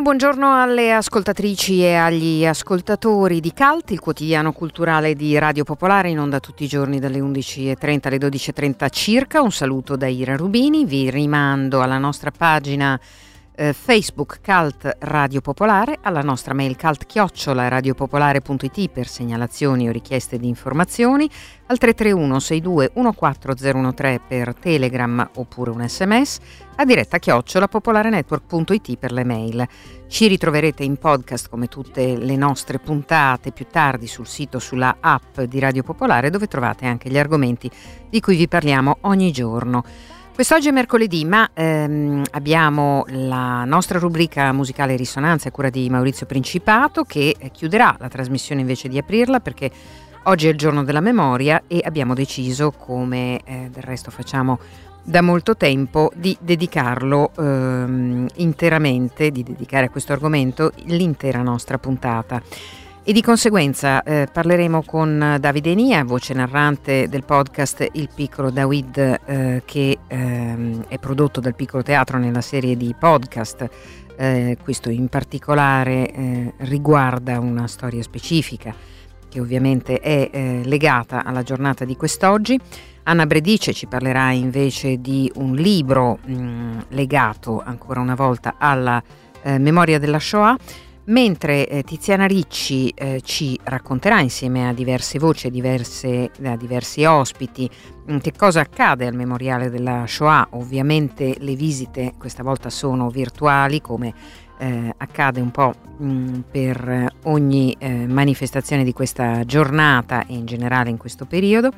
Buongiorno, buongiorno alle ascoltatrici e agli ascoltatori di Calt, il quotidiano culturale di Radio Popolare in onda tutti i giorni dalle 11.30 alle 12.30 circa. Un saluto da Ira Rubini, vi rimando alla nostra pagina eh, Facebook Cult Radio Popolare, alla nostra mail cult-radiopopolare.it per segnalazioni o richieste di informazioni, al 331 62 14013 per Telegram oppure un sms, a diretta chiocciola popolarenetwork.it per le mail. Ci ritroverete in podcast come tutte le nostre puntate più tardi sul sito, sulla app di Radio Popolare dove trovate anche gli argomenti di cui vi parliamo ogni giorno. Quest'oggi è mercoledì, ma ehm, abbiamo la nostra rubrica musicale Risonanza a cura di Maurizio Principato che chiuderà la trasmissione invece di aprirla perché oggi è il giorno della memoria e abbiamo deciso, come eh, del resto facciamo da molto tempo, di dedicarlo ehm, interamente, di dedicare a questo argomento l'intera nostra puntata e di conseguenza eh, parleremo con Davide Enia, voce narrante del podcast Il piccolo David eh, che ehm, è prodotto dal piccolo teatro nella serie di podcast. Eh, questo in particolare eh, riguarda una storia specifica che ovviamente è eh, legata alla giornata di quest'oggi. Anna Bredice ci parlerà invece di un libro mh, legato ancora una volta alla eh, memoria della Shoah mentre eh, Tiziana Ricci eh, ci racconterà insieme a diverse voci, a, diverse, a diversi ospiti, mm, che cosa accade al memoriale della Shoah. Ovviamente le visite questa volta sono virtuali come eh, accade un po' mh, mm, per ogni eh, manifestazione di questa giornata e in generale in questo periodo.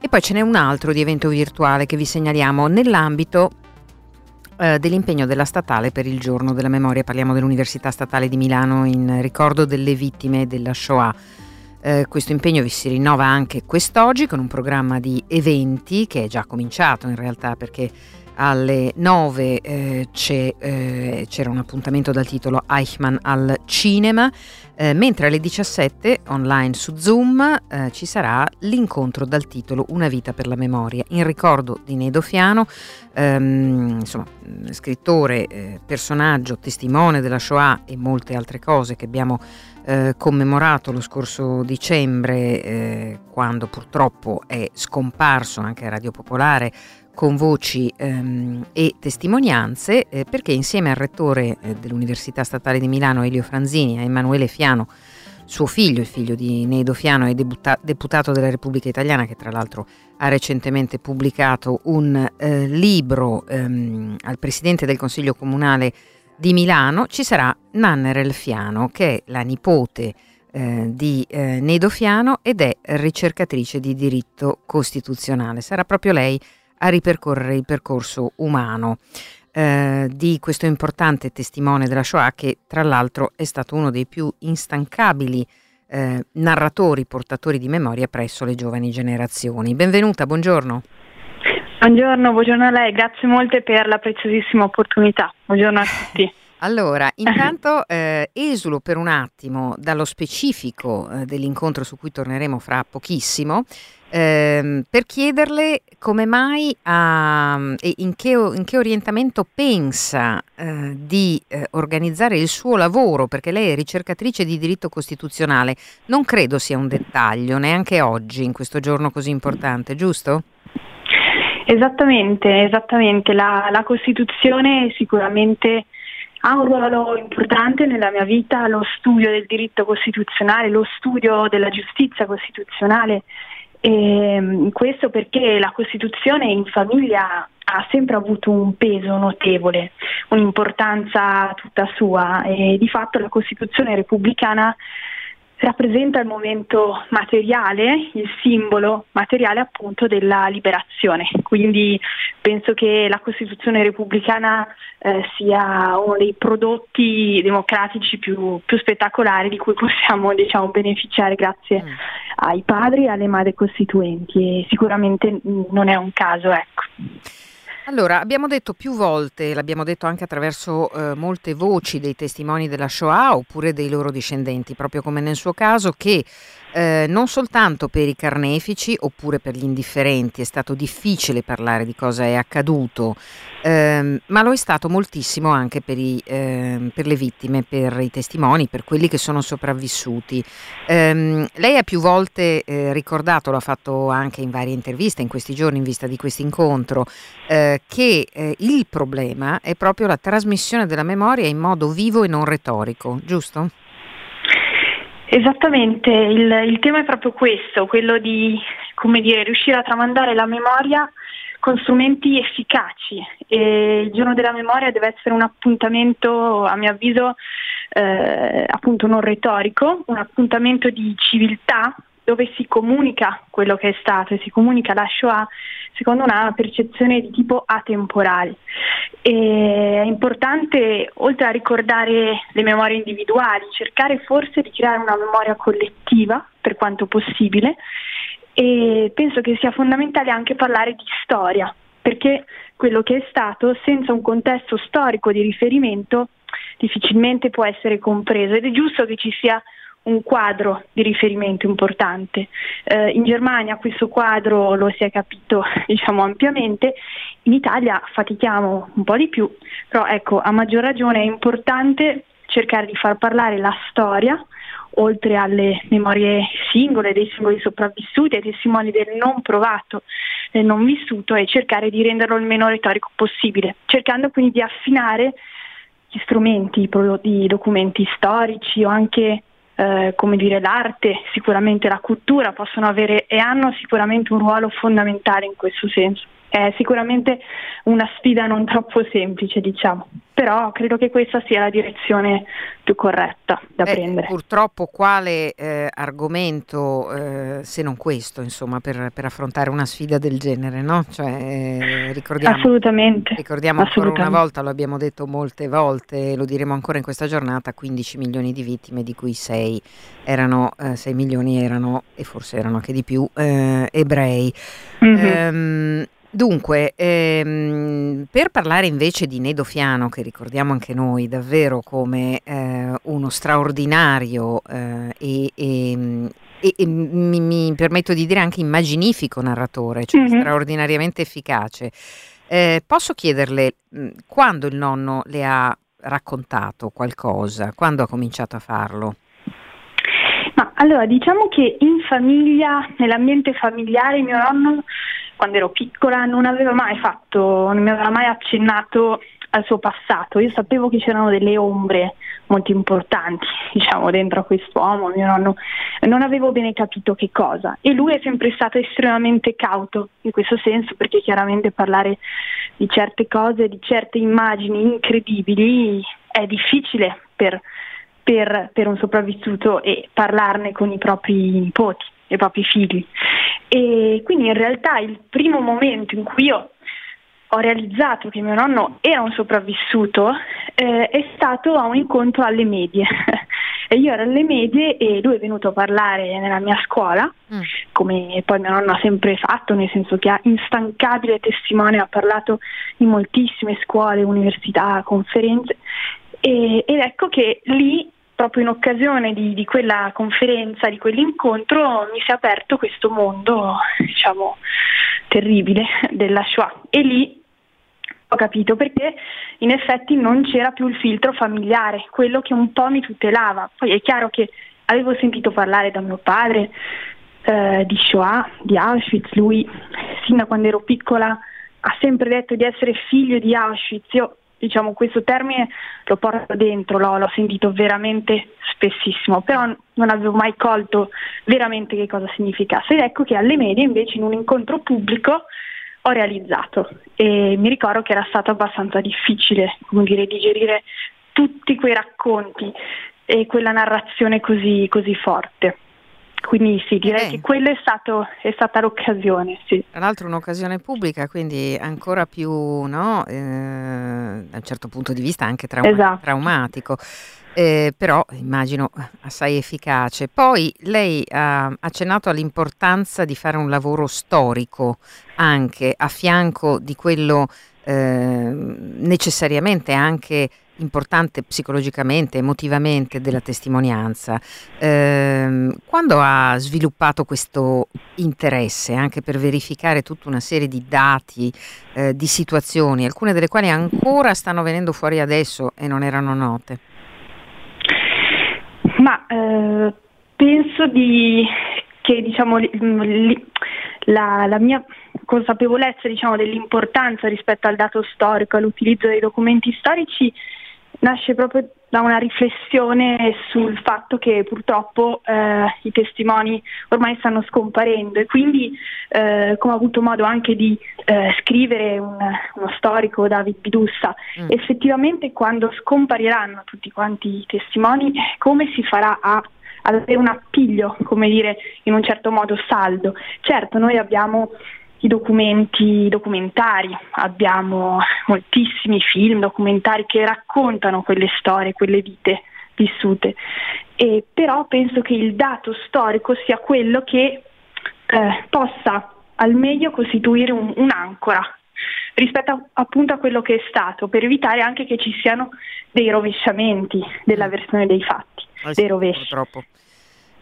E poi ce n'è un altro di evento virtuale che vi segnaliamo nell'ambito eh, dell'impegno della statale per il giorno della memoria. Parliamo dell'Università Statale di Milano in ricordo delle vittime della Shoah. Eh, questo impegno vi si rinnova anche quest'oggi con un programma di eventi che è già cominciato in realtà perché alle 9 eh, eh, c'era un appuntamento dal titolo Eichmann al cinema, eh, mentre alle 17 online su Zoom eh, ci sarà l'incontro dal titolo Una vita per la memoria, in ricordo di Nedo Fiano, ehm, insomma, scrittore, eh, personaggio, testimone della Shoah e molte altre cose che abbiamo eh, commemorato lo scorso dicembre, quando purtroppo è scomparso anche a Radio Popolare con voci ehm, e testimonianze, eh, perché insieme al rettore eh, dell'Università Statale di Milano, Elio Franzini, a Emanuele Fiano, suo figlio, il figlio di Neido Fiano, è debutta- deputato della Repubblica Italiana, che tra l'altro ha recentemente pubblicato un eh, libro ehm, al Presidente del Consiglio Comunale di Milano, ci sarà Nanne Relfiano, che è la nipote eh, di eh, Neido Fiano ed è ricercatrice di diritto costituzionale. Sarà proprio lei a ripercorrere il percorso umano eh, di questo importante testimone della Shoah che tra l'altro è stato uno dei più instancabili eh, narratori, portatori di memoria presso le giovani generazioni. Benvenuta, buongiorno. Buongiorno, buongiorno a lei, grazie molte per la preziosissima opportunità. Buongiorno a tutti. Allora, intanto eh, esulo per un attimo dallo specifico eh, dell'incontro su cui torneremo fra pochissimo ehm, per chiederle come mai ha, e in che, in che orientamento pensa eh, di eh, organizzare il suo lavoro, perché lei è ricercatrice di diritto costituzionale. Non credo sia un dettaglio, neanche oggi, in questo giorno così importante, giusto? Esattamente, esattamente. La, la Costituzione sicuramente ha un ruolo importante nella mia vita, lo studio del diritto costituzionale, lo studio della giustizia costituzionale. E mm, questo perché la Costituzione in famiglia ha sempre avuto un peso notevole, un'importanza tutta sua e di fatto la Costituzione repubblicana rappresenta il momento materiale, il simbolo materiale appunto della liberazione. Quindi penso che la Costituzione repubblicana eh, sia uno dei prodotti democratici più, più spettacolari di cui possiamo diciamo, beneficiare grazie mm. ai padri e alle madri costituenti e sicuramente non è un caso. Ecco. Allora, abbiamo detto più volte, l'abbiamo detto anche attraverso eh, molte voci dei testimoni della Shoah oppure dei loro discendenti, proprio come nel suo caso, che eh, non soltanto per i carnefici oppure per gli indifferenti è stato difficile parlare di cosa è accaduto, ehm, ma lo è stato moltissimo anche per, i, ehm, per, le vittime, per i testimoni, per quelli che sono sopravvissuti. Ehm, lei ha più volte eh, ricordato, l'ha fatto anche in varie interviste in questi giorni in vista di questo incontro, eh, che eh, il problema è proprio la trasmissione della memoria in modo vivo e non retorico, giusto? Esattamente, il, il, tema è proprio questo, quello di dire, riuscire a tramandare la memoria con strumenti efficaci. E il giorno della memoria deve essere un appuntamento, a mio avviso, eh, appunto non retorico, un appuntamento di civiltà dove si comunica quello che è stato e si comunica la Shoah secondo una percezione di tipo atemporale. E è importante, oltre a ricordare le memorie individuali, cercare forse di creare una memoria collettiva per quanto possibile e penso che sia fondamentale anche parlare di storia, perché quello che è stato senza un contesto storico di riferimento difficilmente può essere compreso ed è giusto che ci sia un quadro di riferimento importante. Eh, in Germania questo quadro lo si è capito diciamo, ampiamente, in Italia fatichiamo un po' di più, però ecco, a maggior ragione è importante cercare di far parlare la storia, oltre alle memorie singole dei singoli sopravvissuti, ai testimoni del non provato, del non vissuto e cercare di renderlo il meno retorico possibile, cercando quindi di affinare gli strumenti, i documenti storici o anche eh, come dire, l'arte, sicuramente la cultura possono avere e hanno sicuramente un ruolo fondamentale in questo senso è sicuramente una sfida non troppo semplice, diciamo, però credo che questa sia la direzione più corretta da eh, prendere. Purtroppo quale eh, argomento, eh, se non questo, insomma, per, per, affrontare una sfida del genere, no? Cioè, eh, ricordiamo, assolutamente. Ricordiamo ancora una volta, lo abbiamo detto molte volte, lo diremo ancora in questa giornata, 15 milioni di vittime, di cui 6 erano, 6 eh, milioni erano, e forse erano anche di più, eh, ebrei. Mm-hmm. Um, Dunque, ehm, per parlare invece di Nedo Fiano, che ricordiamo anche noi davvero come eh, uno straordinario eh, e, e, e mi, mi, permetto di dire anche immaginifico narratore, cioè mm-hmm. straordinariamente efficace, eh, posso chiederle mh, quando il nonno le ha raccontato qualcosa, quando ha cominciato a farlo? Ma allora, diciamo che in famiglia, nell'ambiente familiare, mio nonno quando ero piccola non aveva mai fatto, non mi aveva mai accennato al suo passato. Io sapevo che c'erano delle ombre molto importanti, diciamo, dentro a quest'uomo, mio nonno, non avevo bene capito che cosa. E lui è sempre stato estremamente cauto in questo senso, perché chiaramente parlare di certe cose, di certe immagini incredibili è difficile per, per, per un sopravvissuto e parlarne con i propri nipoti, i propri figli. E quindi in realtà il primo momento in cui io ho realizzato che mio nonno era un sopravvissuto eh, è stato a un incontro alle medie. e io ero alle medie e lui è venuto a parlare nella mia scuola, mm. come poi mio nonno ha sempre fatto, nel senso che ha instancabile testimone, ha parlato in moltissime scuole, università, conferenze E, ed ecco che lì, proprio in occasione di, di, quella conferenza, di quell'incontro, mi si è aperto questo mondo, diciamo, terribile della Shoah. E lì ho capito perché in effetti non c'era più il filtro familiare, quello che un po' mi tutelava. Poi è chiaro che avevo sentito parlare da mio padre eh, di Shoah, di Auschwitz, lui sin da quando ero piccola ha sempre detto di essere figlio di Auschwitz. Io diciamo questo termine lo porto dentro, l'ho, l'ho sentito veramente spessissimo, però non avevo mai colto veramente che cosa significasse. Ed ecco che alle medie invece in un incontro pubblico ho realizzato e mi ricordo che era stato abbastanza difficile dire, digerire tutti quei racconti e quella narrazione così, così forte. Quindi sì, direi eh. che quella è, è, stata l'occasione. Sì. Tra l'altro un'occasione pubblica, quindi ancora più, no, eh, da un certo punto di vista anche trauma- esatto. traumatico eh, però immagino assai efficace. Poi lei ha accennato all'importanza di fare un lavoro storico anche a fianco di quello eh, necessariamente anche importante psicologicamente, emotivamente della testimonianza. Eh, quando ha sviluppato questo interesse anche per verificare tutta una serie di dati, eh, di situazioni, alcune delle quali ancora stanno venendo fuori adesso e non erano note? Ma eh, penso di, che diciamo, li, li, la, la, mia consapevolezza diciamo, dell'importanza rispetto al dato storico, all'utilizzo dei documenti storici, nasce proprio da una riflessione sul fatto che purtroppo eh, i testimoni ormai stanno scomparendo e quindi eh, come ho avuto modo anche di eh, scrivere un, uno storico David Bidussa, mm. effettivamente quando scompariranno tutti quanti i testimoni come si farà a ad avere un appiglio, come dire, in un certo modo saldo. Certo, noi abbiamo i documenti documentari, abbiamo moltissimi film documentari che raccontano quelle storie, quelle vite vissute, e però penso che il dato storico sia quello che eh, possa al meglio costituire un, un'ancora rispetto a, appunto a quello che è stato, per evitare anche che ci siano dei rovesciamenti della versione dei fatti, sì, dei rovesci. Purtroppo.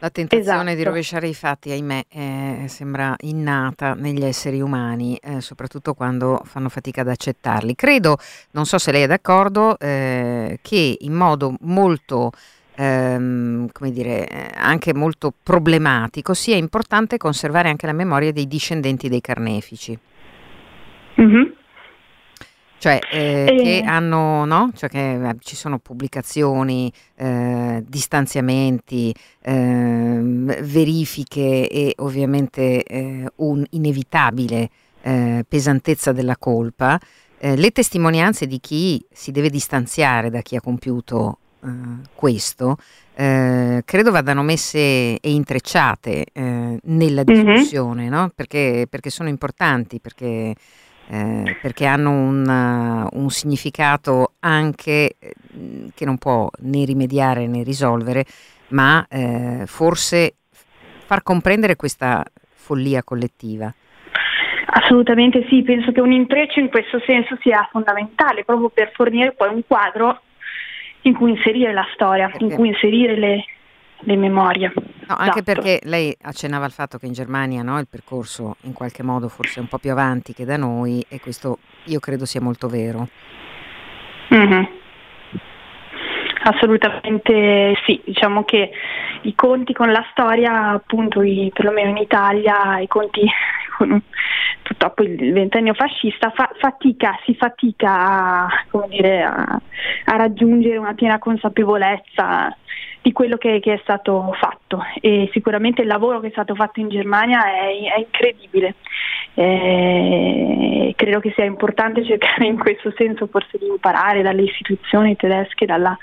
La tentazione esatto. di rovesciare i fatti, ahimè, eh, sembra innata negli esseri umani, eh, soprattutto quando fanno fatica ad accettarli. Credo, non so se lei è d'accordo, eh, che in modo molto, ehm, come dire, eh, anche molto problematico sia importante conservare anche la memoria dei discendenti dei carnefici. Mm-hmm cioè eh, e... che hanno, no? Cioè che eh, ci sono pubblicazioni, eh, distanziamenti, eh, verifiche e ovviamente eh, un'inevitabile eh, pesantezza della colpa, le testimonianze di chi si deve distanziare da chi ha compiuto questo, credo vadano messe e intrecciate nella mm-hmm. discussione, mm-hmm. no? perché, perché sono importanti, perché eh, perché hanno un, uh, un significato anche eh, che non può né rimediare né risolvere, ma eh, forse far comprendere questa follia collettiva. Assolutamente sì, penso che un intreccio in questo senso sia fondamentale proprio per fornire poi un quadro in cui inserire la storia, perché? in cui inserire le, le memorie. No, anche esatto. perché lei accennava al fatto che in Germania no, il percorso in qualche modo forse è un po' più avanti che da noi e questo io credo sia molto vero. Mm-hmm. Assolutamente sì, diciamo che i conti con la storia, appunto, i, perlomeno in Italia, i conti con purtroppo il ventennio fascista, fa, fatica, si fatica a, dire, a, a raggiungere una piena consapevolezza di quello che, che, è stato fatto e sicuramente il lavoro che è stato fatto in Germania è, è incredibile. Eh, credo che sia importante cercare in questo senso forse di imparare dalle istituzioni tedesche, dalla,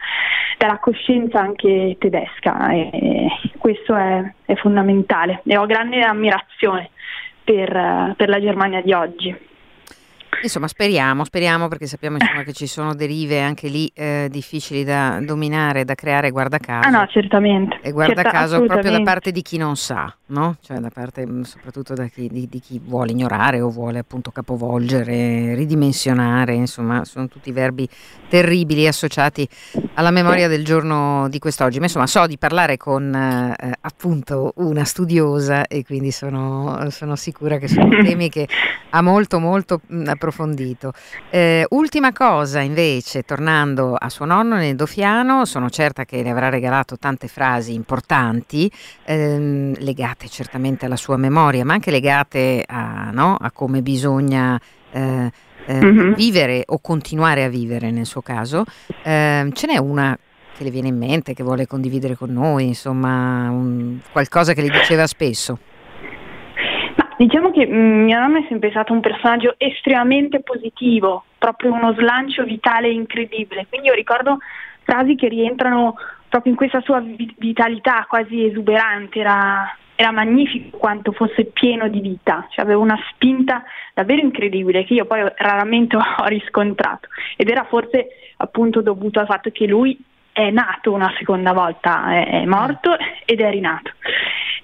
dalla coscienza anche tedesca e questo è, è, fondamentale e ho grande ammirazione per, per la Germania di oggi. Insomma, speriamo, speriamo perché sappiamo insomma, che ci sono derive anche lì eh, difficili da dominare, da creare, guarda caso. Ah no, certamente. E guarda Certa, caso proprio da parte di chi non sa, no? Cioè da parte mm, soprattutto da chi, di, di, chi vuole ignorare o vuole appunto capovolgere, ridimensionare, insomma, sono tutti verbi terribili associati alla memoria del giorno di quest'oggi. Ma insomma, so di parlare con eh, appunto una studiosa e quindi sono, sono sicura che sono temi che ha molto molto mm, approfondito. Eh, ultima cosa invece, tornando a suo nonno nel Dofiano, sono certa che le avrà regalato tante frasi importanti, ehm, legate certamente alla sua memoria, ma anche legate a, no, a come bisogna eh, eh, mm-hmm. vivere o continuare a vivere nel suo caso. Ehm, ce n'è una che le viene in mente, che vuole condividere con noi, insomma, un, qualcosa che le diceva spesso? Diciamo che mm, mia mamma è sempre stata un personaggio estremamente positivo, proprio uno slancio vitale incredibile, quindi io ricordo frasi che rientrano proprio in questa sua vitalità quasi esuberante, era, era magnifico quanto fosse pieno di vita, cioè aveva una spinta davvero incredibile che io poi raramente ho riscontrato. Ed era forse appunto dovuto al fatto che lui è nato una seconda volta, è, morto ed è rinato.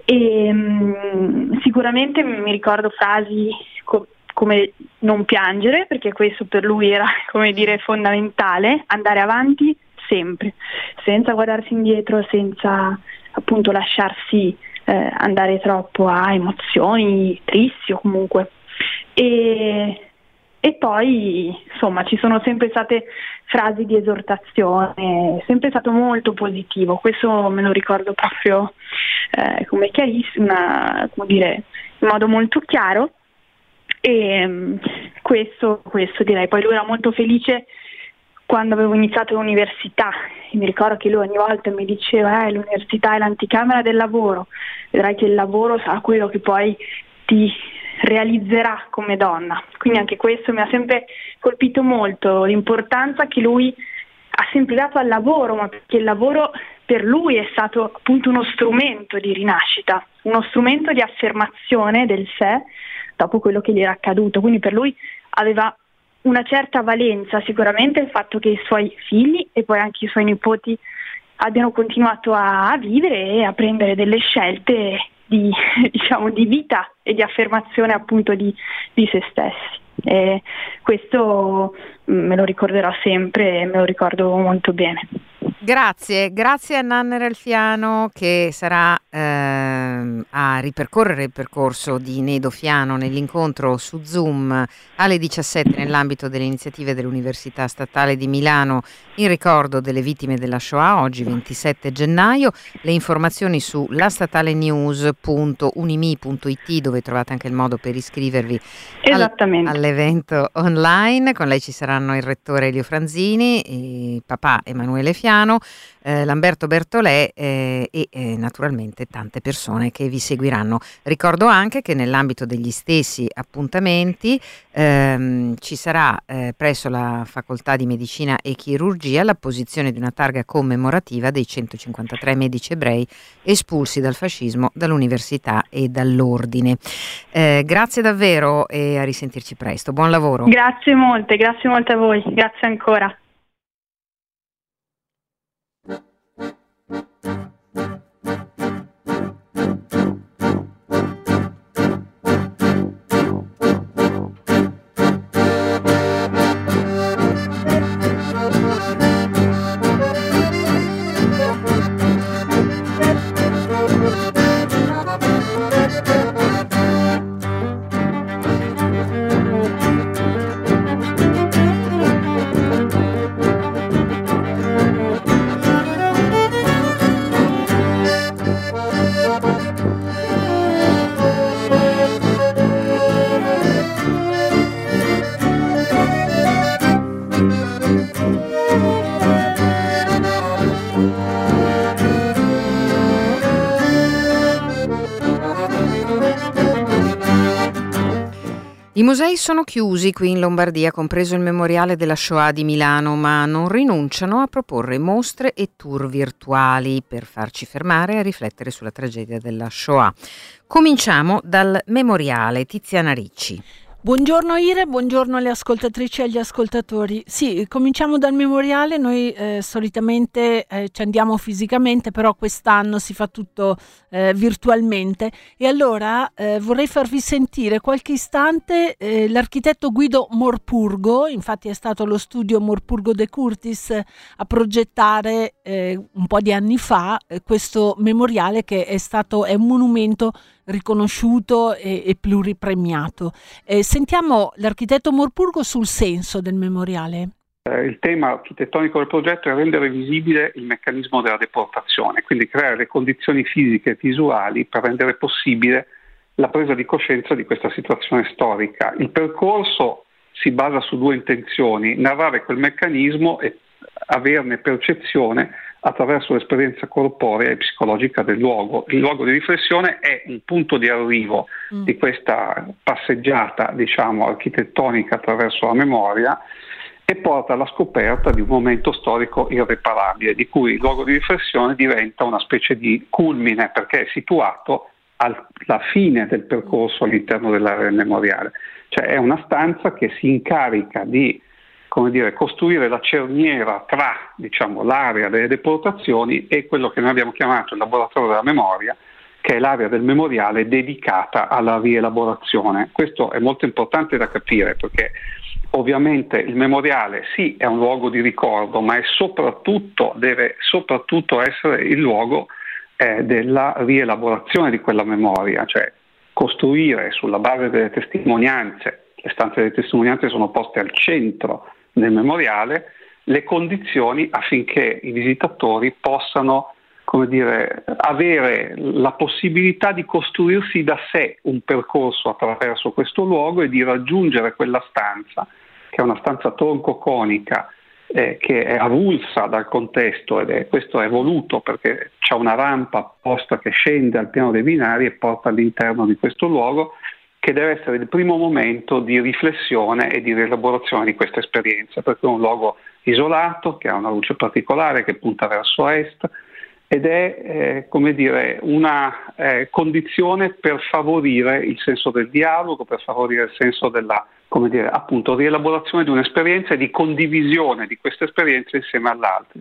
E, um, sicuramente mi ricordo frasi co- come non piangere, perché questo per lui era come dire fondamentale, andare avanti sempre, senza guardarsi indietro, senza appunto lasciarsi eh, andare troppo a emozioni tristi o comunque. E, e poi insomma ci sono sempre state frasi di esortazione, sempre stato molto positivo, questo me lo ricordo proprio eh, come chiarissimo, come dire, in modo molto chiaro. E mm, questo, questo direi, poi lui era molto felice quando avevo iniziato l'università. E mi ricordo che lui ogni volta mi diceva eh, l'università è l'anticamera del lavoro, vedrai che il lavoro sarà quello che poi ti realizzerà come donna. Quindi anche questo mi ha sempre colpito molto, l'importanza che lui ha sempre dato al lavoro, ma perché il lavoro per lui è stato appunto uno strumento di rinascita, uno strumento di affermazione del sé dopo quello che gli era accaduto. Quindi per lui aveva una certa valenza sicuramente il fatto che i suoi figli e poi anche i suoi nipoti abbiano continuato a vivere e a prendere delle scelte di, diciamo, di vita e di affermazione appunto di, di se stessi. E questo mm, me lo ricorderò sempre e me lo ricordo molto bene. Grazie, grazie a Nanne Ralfiano che sarà eh, a ripercorrere il percorso di Nedo Fiano nell'incontro su Zoom alle 17 nell'ambito delle iniziative dell'Università Statale di Milano in ricordo delle vittime della Shoah, oggi 27 gennaio. Le informazioni su lastatalenews.unimi.it dove trovate anche il modo per iscrivervi al, all'evento online. Con lei ci saranno il rettore Elio Franzini, il papà Emanuele Fiano eh, Lamberto Bertolè eh, e eh, naturalmente tante persone che vi seguiranno. Ricordo anche che nell'ambito degli stessi appuntamenti ehm, ci sarà eh, presso la Facoltà di Medicina e Chirurgia l'apposizione di una targa commemorativa dei 153 medici ebrei espulsi dal fascismo dall'università e dall'ordine. Eh, grazie davvero e a risentirci presto. Buon lavoro. Grazie molte, grazie molte a voi, grazie ancora. Musei sono chiusi qui in Lombardia, compreso il memoriale della Shoah di Milano, ma non rinunciano a proporre mostre e tour virtuali per farci fermare e riflettere sulla tragedia della Shoah. Cominciamo dal memoriale Tiziana Ricci. Buongiorno Ire, buongiorno alle ascoltatrici e agli ascoltatori. Sì, cominciamo dal memoriale, noi eh, solitamente eh, ci andiamo fisicamente, però quest'anno si fa tutto eh, virtualmente. E allora eh, vorrei farvi sentire qualche istante eh, l'architetto Guido Morpurgo, infatti è stato lo studio Morpurgo De Curtis a progettare eh, un po' di anni fa questo memoriale che è stato è un monumento riconosciuto e, e pluripremiato. Eh, sentiamo l'architetto Morpurgo sul senso del memoriale. Eh, il tema architettonico del progetto è rendere visibile il meccanismo della deportazione, quindi creare le condizioni fisiche e visuali per rendere possibile la presa di coscienza di questa situazione storica. Il percorso si basa su due intenzioni, narrare quel meccanismo e averne percezione attraverso l'esperienza corporea e psicologica del luogo. Il luogo di riflessione è un punto di arrivo mm. di questa passeggiata, diciamo, architettonica attraverso la memoria e porta alla scoperta di un momento storico irreparabile, di cui il luogo di riflessione diventa una specie di culmine perché è situato alla fine del percorso all'interno dell'area memoriale. Cioè è una stanza che si incarica di come dire, costruire la cerniera tra diciamo, l'area delle deportazioni e quello che noi abbiamo chiamato il laboratorio della memoria, che è l'area del memoriale dedicata alla rielaborazione. Questo è molto importante da capire perché ovviamente il memoriale sì è un luogo di ricordo, ma soprattutto, deve soprattutto essere il luogo eh, della rielaborazione di quella memoria, cioè costruire sulla base delle testimonianze, le stanze delle testimonianze sono poste al centro nel memoriale le condizioni affinché i visitatori possano dire, avere la possibilità di costruirsi da sé un percorso attraverso questo luogo e di raggiungere quella stanza, che è una stanza troncoconica eh, che è avulsa dal contesto ed è, questo è voluto perché c'è una rampa apposta che scende al piano dei binari e porta all'interno di questo luogo che deve essere il primo momento di riflessione e di rielaborazione di questa esperienza, perché è un luogo isolato, che ha una luce particolare, che punta verso est ed è eh, come dire, una eh, condizione per favorire il senso del dialogo, per favorire il senso della come dire, appunto, rielaborazione di un'esperienza e di condivisione di questa esperienza insieme all'altro.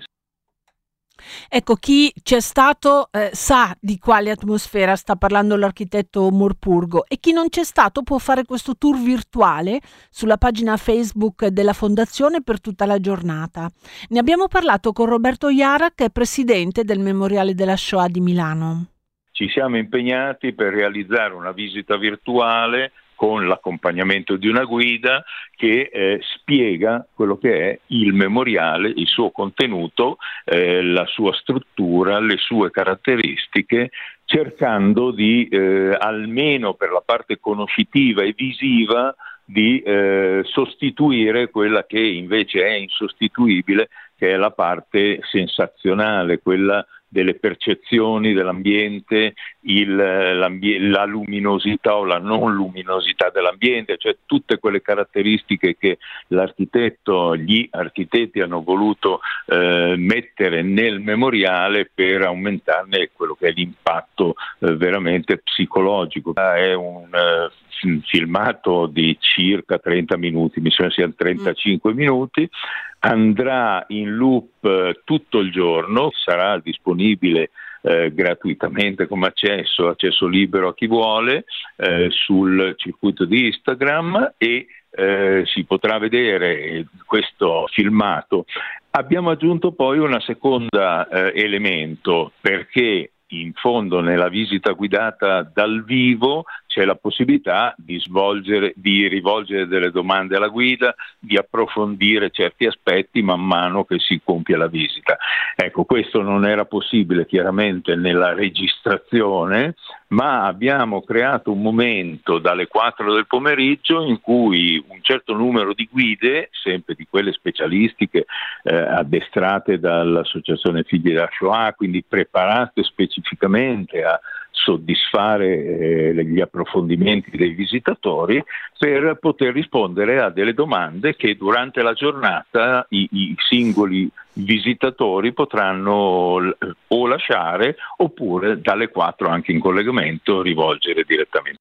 Ecco, chi c'è stato eh, sa di quale atmosfera sta parlando l'architetto Morpurgo e chi non c'è stato può fare questo tour virtuale sulla pagina Facebook della Fondazione per tutta la giornata. Ne abbiamo parlato con Roberto Iara, che è presidente del Memoriale della Shoah di Milano. Ci siamo impegnati per realizzare una visita virtuale con l'accompagnamento di una guida che eh, spiega quello che è il memoriale, il suo contenuto, eh, la sua struttura, le sue caratteristiche, cercando di, eh, almeno per la parte conoscitiva e visiva, di eh, sostituire quella che invece è insostituibile, che è la parte sensazionale, quella delle percezioni dell'ambiente, il, la luminosità o la non luminosità dell'ambiente, cioè tutte quelle caratteristiche che l'architetto, gli architetti hanno voluto eh, mettere nel memoriale per aumentarne quello che è l'impatto eh, veramente psicologico. È un eh, filmato di circa 30 minuti, mi sembra siano 35 mm. minuti, andrà in loop eh, tutto il giorno, sarà disponibile eh, gratuitamente come accesso, accesso libero a chi vuole eh, sul circuito di Instagram e eh, si potrà vedere questo filmato. Abbiamo aggiunto poi un secondo eh, elemento perché in fondo nella visita guidata dal vivo c'è la possibilità di, svolgere, di rivolgere delle domande alla guida, di approfondire certi aspetti man mano che si compie la visita. Ecco, questo non era possibile chiaramente nella registrazione, ma abbiamo creato un momento dalle 4 del pomeriggio in cui un certo numero di guide, sempre di quelle specialistiche eh, addestrate dall'Associazione Figli della Shoah, quindi preparate specificamente a soddisfare eh, gli approfondimenti dei visitatori per poter rispondere a delle domande che durante la giornata i, i singoli visitatori potranno o lasciare oppure dalle 4 anche in collegamento rivolgere direttamente.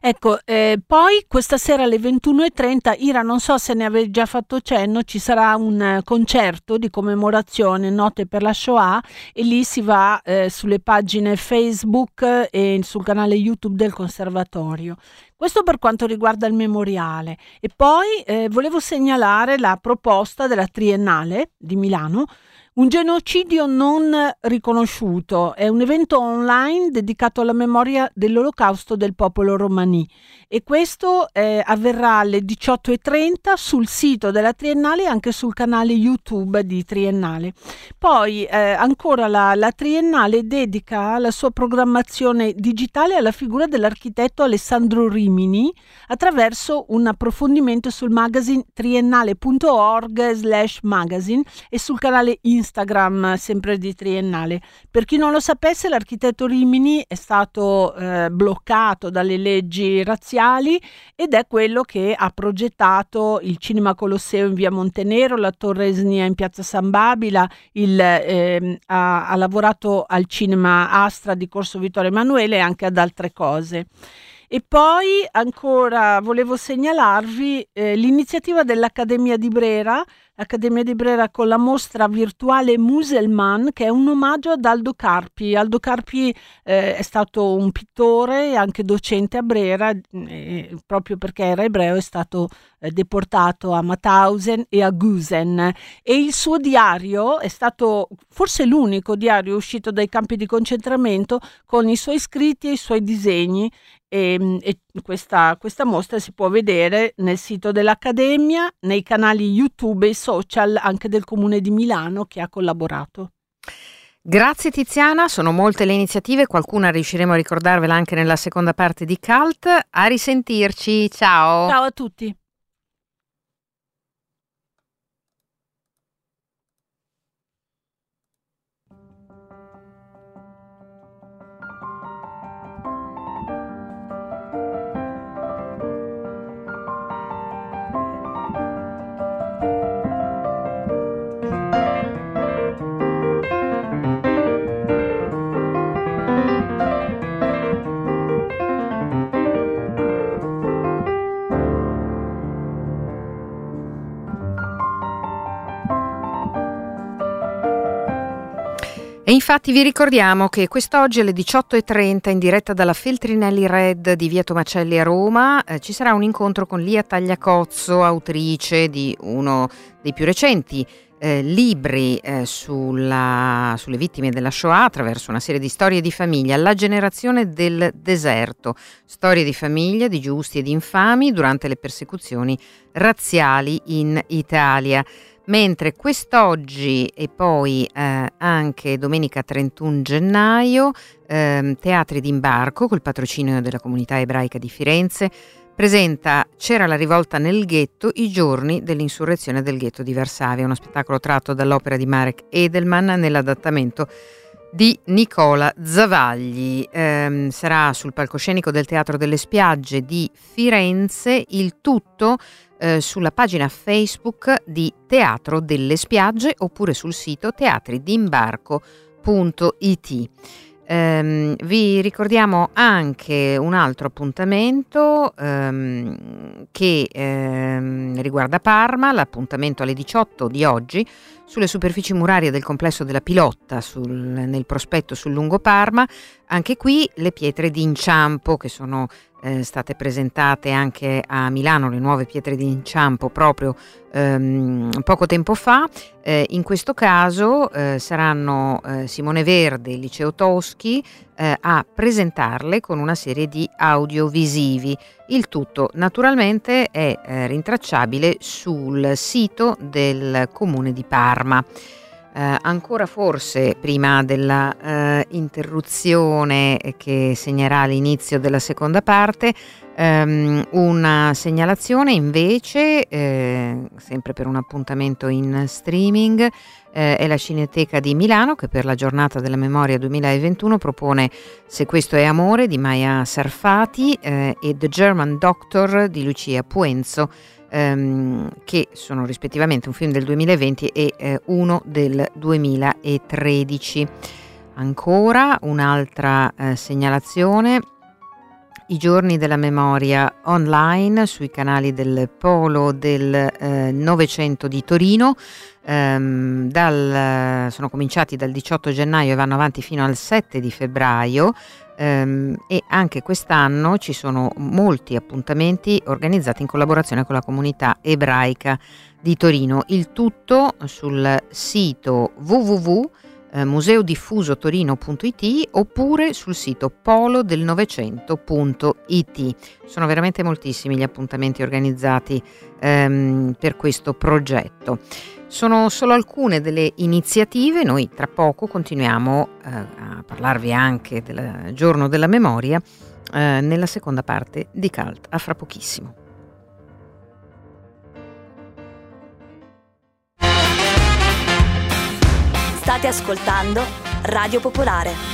Ecco, eh, poi questa sera alle 21.30, Ira, non so se ne avevi già fatto cenno, ci sarà un uh, concerto di commemorazione Note per la Shoah e lì si va eh, sulle pagine Facebook e sul canale YouTube del Conservatorio. Questo per quanto riguarda il memoriale. E poi eh, volevo segnalare la proposta della Triennale di Milano un genocidio non riconosciuto è un evento online dedicato alla memoria dell'olocausto del popolo romani e questo eh, avverrà alle 18.30 sul sito della Triennale e anche sul canale YouTube di Triennale. Poi eh, ancora la, la Triennale dedica la sua programmazione digitale alla figura dell'architetto Alessandro Rimini attraverso un approfondimento sul magazine triennale.org slash magazine e sul canale Instagram Instagram sempre di Triennale. Per chi non lo sapesse, l'architetto Rimini è stato eh, bloccato dalle leggi razziali ed è quello che ha progettato il Cinema Colosseo in via Montenero, la Torre Esnia in piazza San Babila, il, eh, ha, ha lavorato al Cinema Astra di Corso Vittorio Emanuele e anche ad altre cose. E poi ancora volevo segnalarvi eh, l'iniziativa dell'Accademia di Brera l'Accademia di Brera con la mostra virtuale Muselman che è un omaggio ad Aldo Carpi. Aldo Carpi eh, è stato un pittore e anche docente a Brera, eh, proprio perché era ebreo è stato eh, deportato a Mauthausen e a Gusen e il suo diario è stato forse l'unico diario uscito dai campi di concentramento con i suoi scritti e i suoi disegni e, ehm, e questa, questa, mostra si può vedere nel sito dell'Accademia, nei canali YouTube e social anche del Comune di Milano che ha collaborato. Grazie Tiziana, sono molte le iniziative, qualcuna riusciremo a ricordarvela anche nella seconda parte di Cult. A risentirci, ciao! Ciao a tutti! Infatti vi ricordiamo che quest'oggi alle 18.30 in diretta dalla Feltrinelli Red di Via Tomacelli a Roma eh, ci sarà un incontro con Lia Tagliacozzo, autrice di uno dei più recenti eh, libri eh, sulla, sulle vittime della Shoah attraverso una serie di storie di famiglia, La generazione del deserto, storie di famiglia di giusti e di infami durante le persecuzioni razziali in Italia mentre quest'oggi e poi eh, anche domenica 31 gennaio eh, Teatri d'imbarco col patrocinio della comunità ebraica di Firenze presenta C'era la rivolta nel ghetto, i giorni dell'insurrezione del ghetto di Varsavia, uno spettacolo tratto dall'opera di Marek Edelman nell'adattamento di Nicola Zavagli. Eh, sarà sul palcoscenico del Teatro delle Spiagge di Firenze, il tutto eh, sulla pagina Facebook di Teatro delle Spiagge oppure sul sito teatridimbarco.it. Um, vi ricordiamo anche un altro appuntamento um, che um, riguarda Parma, l'appuntamento alle 18 di oggi sulle superfici murarie del complesso della Pilotta sul, nel prospetto sul lungo Parma. Anche qui le pietre d'inciampo che sono eh, state presentate anche a Milano, le nuove pietre d'inciampo proprio ehm, poco tempo fa. Eh, in questo caso eh, saranno eh, Simone Verde e Liceo Toschi eh, a presentarle con una serie di audiovisivi. Il tutto naturalmente è eh, rintracciabile sul sito del comune di Parma. Eh, ancora forse prima della eh, interruzione che segnerà l'inizio della seconda parte, ehm, una segnalazione invece, eh, sempre per un appuntamento in streaming, eh, è la Cineteca di Milano che per la giornata della memoria 2021 propone Se questo è amore di Maya Sarfati eh, e The German Doctor di Lucia Puenzo ehm, che sono rispettivamente un film del 2020 e eh, uno del 2013. Ancora un'altra eh, segnalazione i giorni della memoria online sui canali del Polo del eh, Novecento di Torino. Ehm, dal, sono cominciati dal 18 gennaio e vanno avanti fino al 7 di febbraio. Ehm, e anche quest'anno ci sono molti appuntamenti organizzati in collaborazione con la comunità ebraica di Torino. Il tutto sul sito www eh, museodiffusotorino.it oppure sul sito polodelnovecento.it. Sono veramente moltissimi gli appuntamenti organizzati ehm, per questo progetto. Sono solo alcune delle iniziative, noi tra poco continuiamo eh, a parlarvi anche del giorno della memoria eh, nella seconda parte di Cult, a fra pochissimo. State ascoltando Radio Popolare.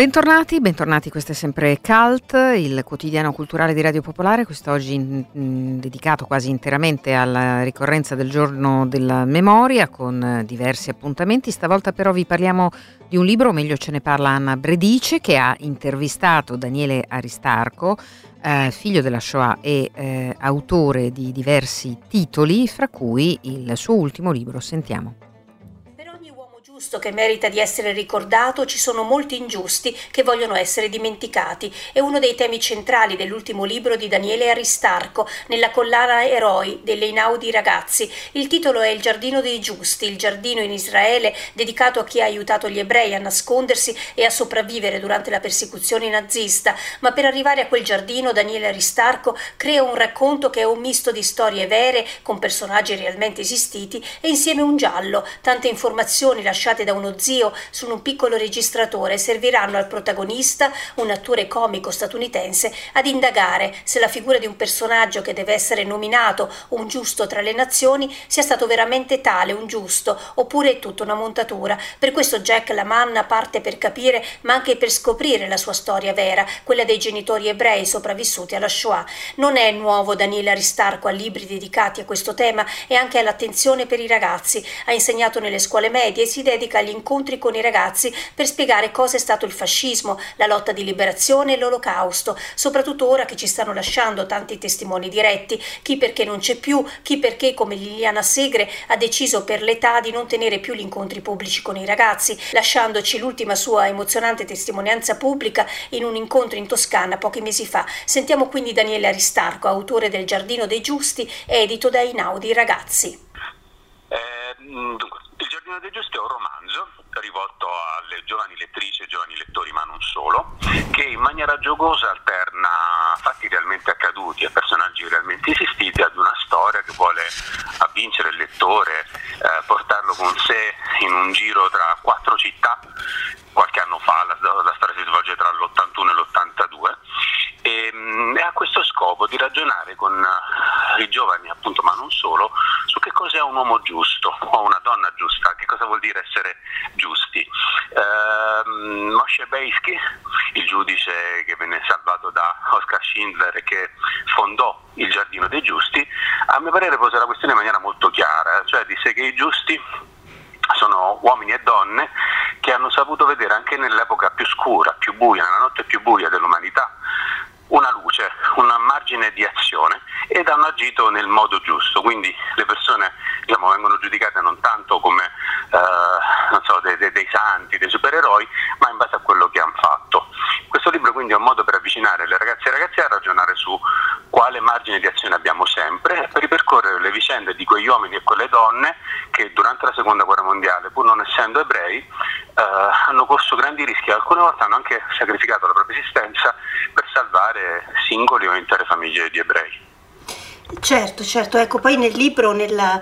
Bentornati, bentornati, questo è sempre Cult, il quotidiano culturale di Radio Popolare, quest'oggi in, dedicato quasi interamente alla ricorrenza del giorno della memoria con diversi appuntamenti. Stavolta però vi parliamo di un libro, o meglio ce ne parla Anna Bredice, che ha intervistato Daniele Aristarco, eh, figlio della Shoah e eh, autore di diversi titoli, fra cui il suo ultimo libro. Sentiamo giusto che merita di essere ricordato, ci sono molti ingiusti che vogliono essere dimenticati. È uno dei temi centrali dell'ultimo libro di Daniele Aristarco, nella collana Eroi delle inaudi ragazzi. Il titolo è Il giardino dei giusti, il giardino in Israele dedicato a chi ha aiutato gli ebrei a nascondersi e a sopravvivere durante la persecuzione nazista. Ma per arrivare a quel giardino Daniele Aristarco crea un racconto che è un misto di storie vere con personaggi realmente esistiti e insieme un giallo, tante informazioni lasciate lasciate da uno zio su un piccolo registratore serviranno al protagonista, un attore comico statunitense, ad indagare se la figura di un personaggio che deve essere nominato un giusto tra le nazioni sia stato veramente tale, un giusto, oppure è tutta una montatura. Per questo Jack Lamanna parte per capire, ma anche per scoprire la sua storia vera, quella dei genitori ebrei sopravvissuti alla Shoah. Non è nuovo Daniele Aristarco a libri dedicati a questo tema e anche all'attenzione per i ragazzi. Ha insegnato nelle scuole medie e si dedica dedica agli incontri con i ragazzi per spiegare cosa è stato il fascismo, la lotta di liberazione e l'olocausto, soprattutto ora che ci stanno lasciando tanti testimoni diretti, chi perché non c'è più, chi perché come Liliana Segre ha deciso per l'età di non tenere più gli incontri pubblici con i ragazzi, lasciandoci l'ultima sua emozionante testimonianza pubblica in un incontro in Toscana pochi mesi fa. Sentiamo quindi Daniele Aristarco, autore del Giardino dei Giusti, edito da Inaudi Ragazzi. Eh, dunque, il Giardino dei Giusti è un romanzo rivolto alle giovani lettrici e giovani lettori, ma non solo, che in maniera giocosa alterna fatti realmente accaduti e personaggi realmente esistiti ad una storia che vuole avvincere il lettore, eh, portarlo con sé in un giro tra quattro città. Qualche anno fa la, la storia si svolge tra l'81 e l'82 e, mm, e ha questo scopo di ragionare con i giovani, appunto, ma non solo, su che cos'è un uomo giusto o una donna giusta, che cosa vuol dire essere giusti. Eh, Moshe Beisky, il giudice che venne salvato da Oscar Schindler e che fondò il Giardino dei Giusti, a mio parere pose la questione in maniera molto chiara, cioè disse che i giusti sono uomini e donne che hanno saputo vedere anche nell'epoca più scura, più buia, nella notte più buia dell'umanità, una luce, un margine di azione ed hanno agito nel modo giusto, quindi le persone diciamo, vengono giudicate non tanto come eh, dei supereroi, ma in base a quello che hanno fatto. Questo libro quindi è un modo per avvicinare le ragazze e i ragazzi a ragionare su quale margine di azione abbiamo sempre, per ripercorrere le vicende di quegli uomini e quelle donne che durante la seconda guerra mondiale, pur non essendo ebrei, eh, hanno corso grandi rischi e alcune volte hanno anche sacrificato la propria esistenza per salvare singoli o intere famiglie di ebrei. Certo, certo, ecco, poi nel libro, nella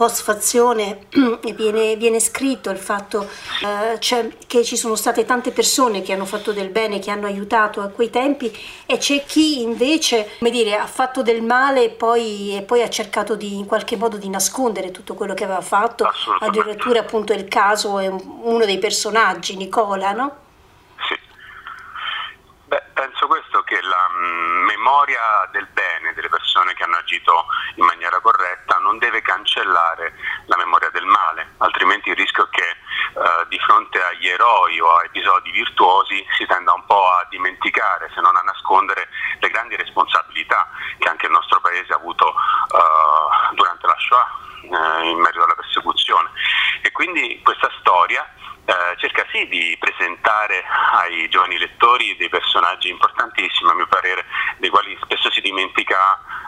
postfazione, viene, viene scritto il fatto eh, cioè, che ci sono state tante persone che hanno fatto del bene, che hanno aiutato a quei tempi e c'è chi invece, come dire, ha fatto del male e poi, e poi ha cercato di, in qualche modo di nascondere tutto quello che aveva fatto, addirittura appunto il caso è uno dei personaggi, Nicola, no? Beh, penso questo che la mm, memoria del bene delle persone che hanno agito in maniera corretta non deve cancellare la memoria del male, altrimenti il rischio è che eh, di fronte agli eroi o a episodi virtuosi si tenda un po' a dimenticare, se non a nascondere le grandi responsabilità che anche il nostro paese ha avuto eh, durante la Shoah eh, in merito alla persecuzione. E quindi questa storia eh, cerca sì di presentare ai giovani lettori dei personaggi importantissimi, a mio parere, dei quali spesso si dimentica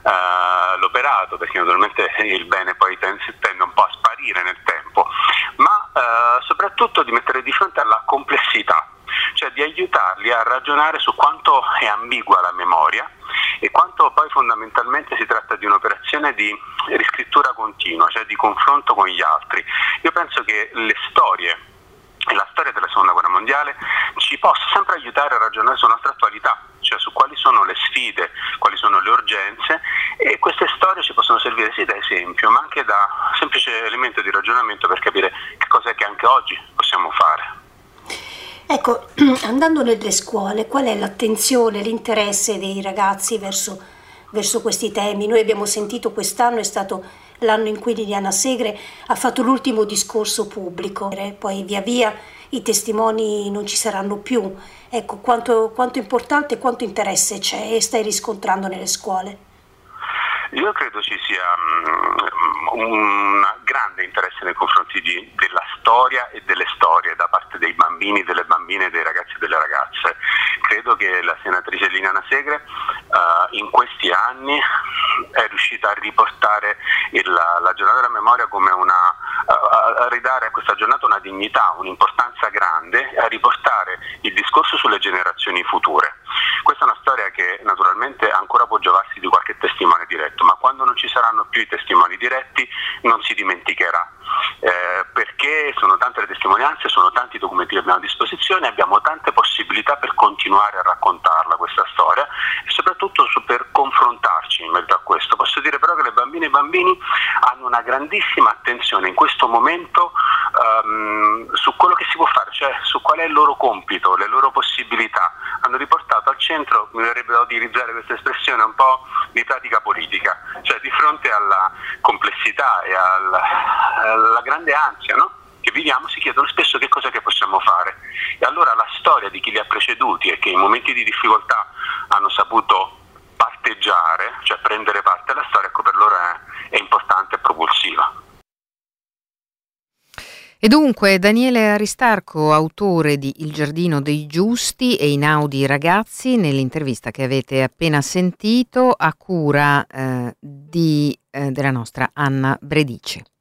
eh, l'operato, perché naturalmente il bene poi tende, un po' a sparire nel tempo, ma eh, soprattutto di mettere di fronte alla complessità, cioè di aiutarli a ragionare su quanto è ambigua la memoria e quanto poi fondamentalmente si tratta di un'operazione di riscrittura continua, cioè di confronto con gli altri. Io penso che le storie la storia della seconda guerra mondiale ci possa sempre aiutare a ragionare sulla nostra attualità, cioè su quali sono le sfide, quali sono le urgenze e queste storie ci possono servire sì da esempio, ma anche da semplice elemento di ragionamento per capire che cos'è che anche oggi possiamo fare. Ecco, andando nelle scuole, qual è l'attenzione, l'interesse dei ragazzi verso, verso questi temi? Noi abbiamo sentito quest'anno è stato l'anno in cui Liliana Segre ha fatto l'ultimo discorso pubblico, poi via via i testimoni non ci saranno più. Ecco, quanto, quanto importante e quanto interesse c'è e stai riscontrando nelle scuole? Io credo ci sia um, un grande interesse nei confronti di, della storia e delle storie da parte dei bambini, delle bambine, dei ragazzi e delle ragazze. Credo che la senatrice Liliana Segre uh, in questi anni è riuscita a riportare il, la giornata della memoria come una, a ridare a questa giornata una dignità, un'importanza grande, a riportare il discorso sulle generazioni future. Questa è una storia che naturalmente ancora può giovarsi di qualche testimone diretto, ma quando non ci saranno più i testimoni diretti non si dimenticherà. Eh, perché sono tante le testimonianze, sono tanti i documenti che abbiamo a disposizione, abbiamo tante possibilità per continuare a raccontarla questa storia e soprattutto per confrontarci in merito a questo. Posso dire però che le bambine e i bambini hanno una grandissima attenzione in questo momento um, su quello che si può fare, cioè su qual è il loro compito, le loro possibilità. Hanno riportato al centro, mi verrebbe da utilizzare questa espressione, un po' di pratica politica, cioè di fronte alla complessità e alla, alla grande ansia no? che viviamo si chiedono spesso che cosa che possiamo fare. E allora la storia di chi li ha preceduti e che in momenti di difficoltà hanno saputo parteggiare, cioè prendere parte alla storia, ecco per loro è, è importante e propulsiva. E dunque Daniele Aristarco, autore di Il giardino dei giusti e Inaudi ragazzi, nell'intervista che avete appena sentito a cura eh, di, eh, della nostra Anna Bredice.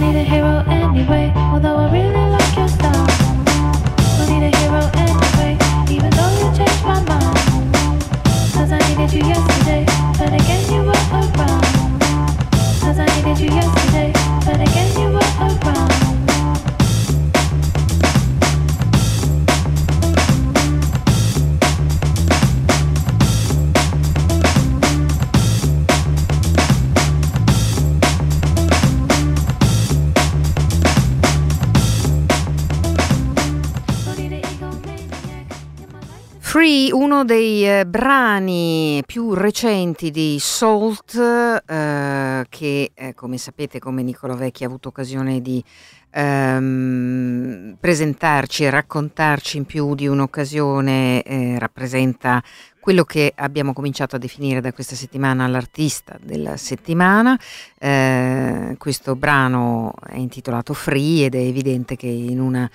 need a hero anyway, although I really like your style. I need a hero anyway, even though you changed my mind. Cause I needed you yesterday, but again you were around. Cause I needed you yesterday. Uno dei eh, brani più recenti di Salt, eh, che eh, come sapete, come Nicola Vecchi ha avuto occasione di ehm, presentarci e raccontarci in più di un'occasione, eh, rappresenta quello che abbiamo cominciato a definire da questa settimana l'artista della settimana. Eh, questo brano è intitolato Free ed è evidente che in una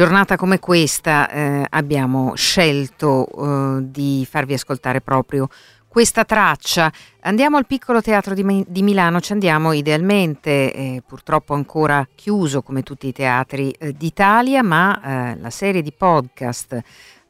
giornata come questa eh, abbiamo scelto eh, di farvi ascoltare proprio questa traccia. Andiamo al piccolo teatro di, di Milano, ci andiamo idealmente, eh, purtroppo ancora chiuso come tutti i teatri eh, d'Italia, ma eh, la serie di podcast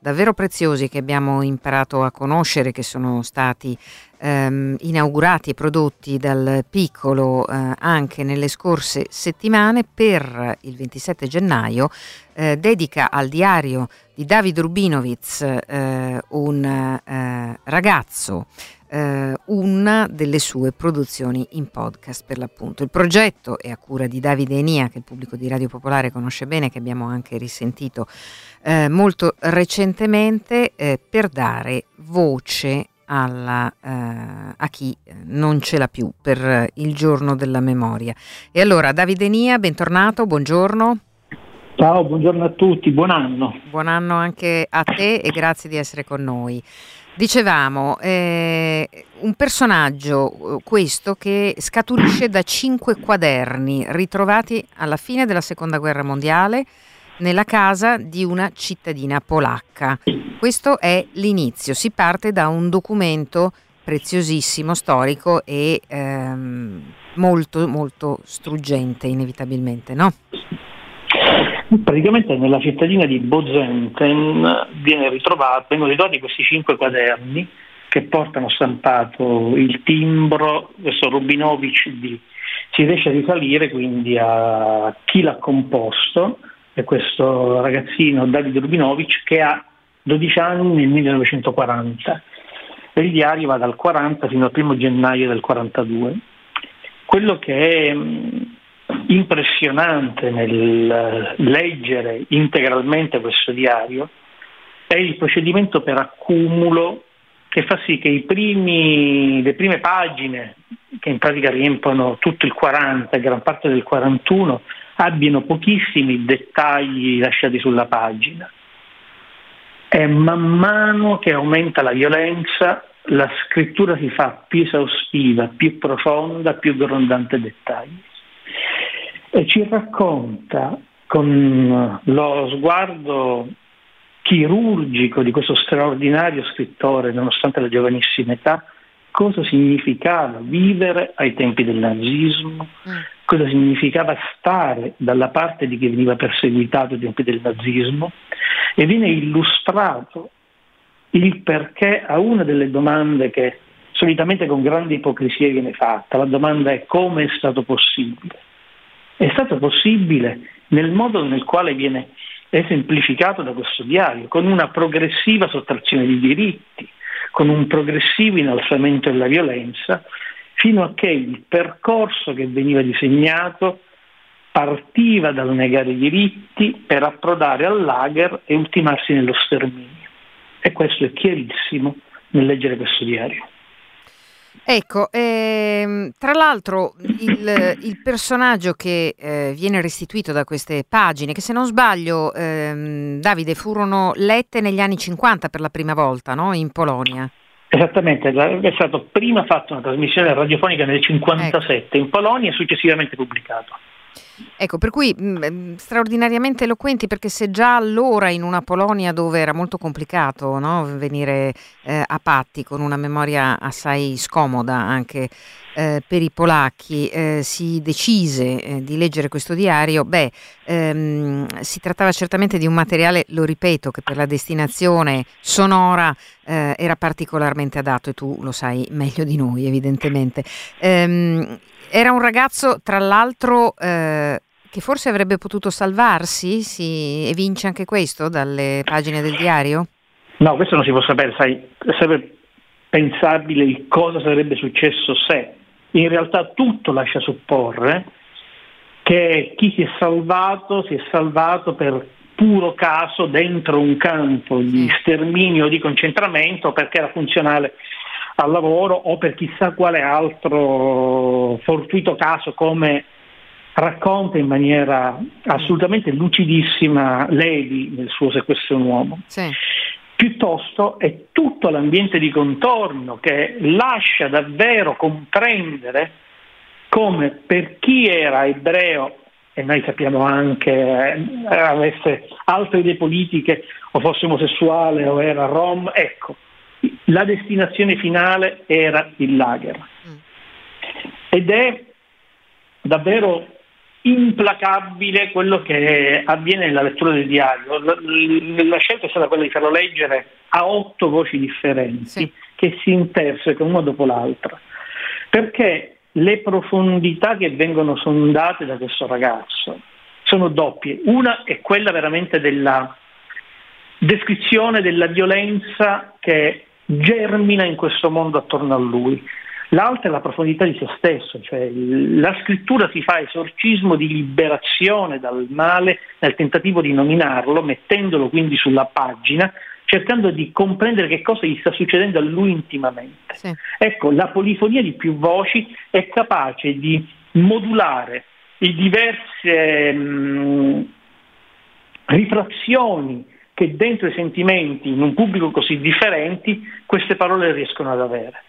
davvero preziosi che abbiamo imparato a conoscere, che sono stati ehm, inaugurati e prodotti dal piccolo eh, anche nelle scorse settimane per il 27 gennaio, eh, dedica al diario di David Rubinovic, eh, un eh, ragazzo eh, una delle sue produzioni in podcast per l'appunto. Il progetto è a cura di Davide Enia, che il pubblico di Radio Popolare conosce bene, che abbiamo anche risentito eh, molto recentemente, eh, per dare voce alla, eh, a chi non ce l'ha più per il giorno della memoria. E allora, Davide Nia, bentornato, buongiorno. Ciao, buongiorno a tutti, buon anno. Buon anno anche a te e grazie di essere con noi. Dicevamo, eh, un personaggio eh, questo che scaturisce da cinque quaderni ritrovati alla fine della seconda guerra mondiale nella casa di una cittadina polacca. Questo è l'inizio, si parte da un documento preziosissimo, storico e ehm, molto molto struggente inevitabilmente, no? Praticamente nella cittadina di Bozenten ritrovato, vengono ritrovati questi cinque quaderni che portano stampato il timbro, questo Rubinovic D. Si riesce a risalire quindi a chi l'ha composto, è questo ragazzino Davide Rubinovic che ha 12 anni nel 1940. Il diario va dal 40 fino al primo gennaio del 42. Quello che è impressionante nel leggere integralmente questo diario è il procedimento per accumulo che fa sì che primi, le prime pagine, che in pratica riempiono tutto il 40 e gran parte del 41, abbiano pochissimi dettagli lasciati sulla pagina. E man mano che aumenta la violenza, la scrittura si fa più esaustiva, più profonda, più grondante dettagli e ci racconta con lo sguardo chirurgico di questo straordinario scrittore, nonostante la giovanissima età, cosa significava vivere ai tempi del nazismo, mm. cosa significava stare dalla parte di chi veniva perseguitato ai tempi del nazismo e viene illustrato il perché a una delle domande che solitamente con grande ipocrisia viene fatta, la domanda è come è stato possibile è stato possibile nel modo nel quale viene esemplificato da questo diario, con una progressiva sottrazione di diritti, con un progressivo innalzamento della violenza, fino a che il percorso che veniva disegnato partiva dal negare i diritti per approdare al lager e ultimarsi nello sterminio. E questo è chiarissimo nel leggere questo diario. Ecco, ehm, tra l'altro il, il personaggio che eh, viene restituito da queste pagine, che se non sbaglio, ehm, Davide, furono lette negli anni 50 per la prima volta, no? In Polonia. Esattamente, è stata prima fatta una trasmissione radiofonica nel 1957 ecco. in Polonia e successivamente pubblicato. Ecco, per cui mh, mm, mm, straordinariamente eloquenti perché se già allora in una Polonia dove era molto complicato no, venire eh, a patti con una memoria assai scomoda anche eh, per i polacchi eh, si decise eh, di leggere questo diario, beh, ehm, si trattava certamente di un materiale, lo ripeto, che per la destinazione sonora eh, era particolarmente adatto e tu lo sai meglio di noi evidentemente. Ehm, era un ragazzo, tra l'altro, eh, che forse avrebbe potuto salvarsi sì, e vince anche questo dalle pagine del diario? No, questo non si può sapere, sai, sarebbe pensabile cosa sarebbe successo se. In realtà tutto lascia supporre che chi si è salvato si è salvato per puro caso dentro un campo di sterminio o di concentramento perché era funzionale al lavoro o per chissà quale altro fortuito caso come racconta in maniera assolutamente lucidissima Levi nel suo sequestro un uomo. Sì. Piuttosto è tutto l'ambiente di contorno che lascia davvero comprendere come per chi era ebreo e noi sappiamo anche eh, avesse altre idee politiche o fosse omosessuale o era rom, ecco, la destinazione finale era il lager. Mm. Ed è davvero implacabile quello che avviene nella lettura del diario. La, scelta è stata quella di farlo leggere a otto voci differenti sì. che si intersecano una dopo l'altra. Perché le profondità che vengono sondate da questo ragazzo sono doppie. Una è quella veramente della descrizione della violenza che germina in questo mondo attorno a lui. L'altra è la profondità di se stesso, cioè la scrittura si fa esorcismo di liberazione dal male nel tentativo di nominarlo, mettendolo quindi sulla pagina, cercando di comprendere che cosa gli sta succedendo a lui intimamente. Sì. Ecco, la polifonia di più voci è capace di modulare le diverse mh, rifrazioni che dentro i sentimenti in un pubblico così differenti queste parole riescono ad avere.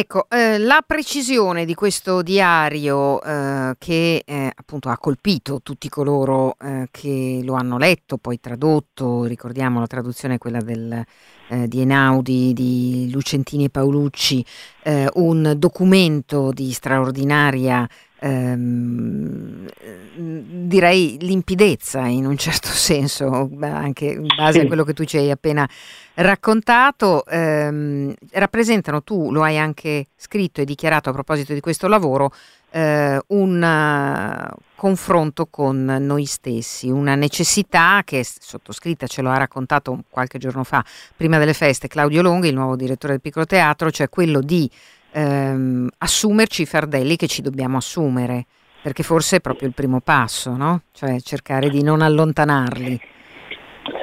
Ecco, eh, la precisione di questo diario eh, che eh, appunto ha colpito tutti coloro eh, che lo hanno letto, poi tradotto, ricordiamo la traduzione è quella del, eh, di Enaudi, di Lucentini e Paolucci, eh, un documento di straordinaria ehm, direi limpidezza in un certo senso, anche in base a quello che tu ci hai appena raccontato, ehm, rappresentano, tu lo hai anche scritto e dichiarato a proposito di questo lavoro, eh, un uh, confronto con noi stessi, una necessità che sottoscritta, ce lo ha raccontato qualche giorno fa, prima delle feste, Claudio Longhi, il nuovo direttore del Piccolo Teatro, cioè quello di ehm, assumerci i fardelli che ci dobbiamo assumere, perché forse è proprio il primo passo, no? Cioè cercare di non allontanarli.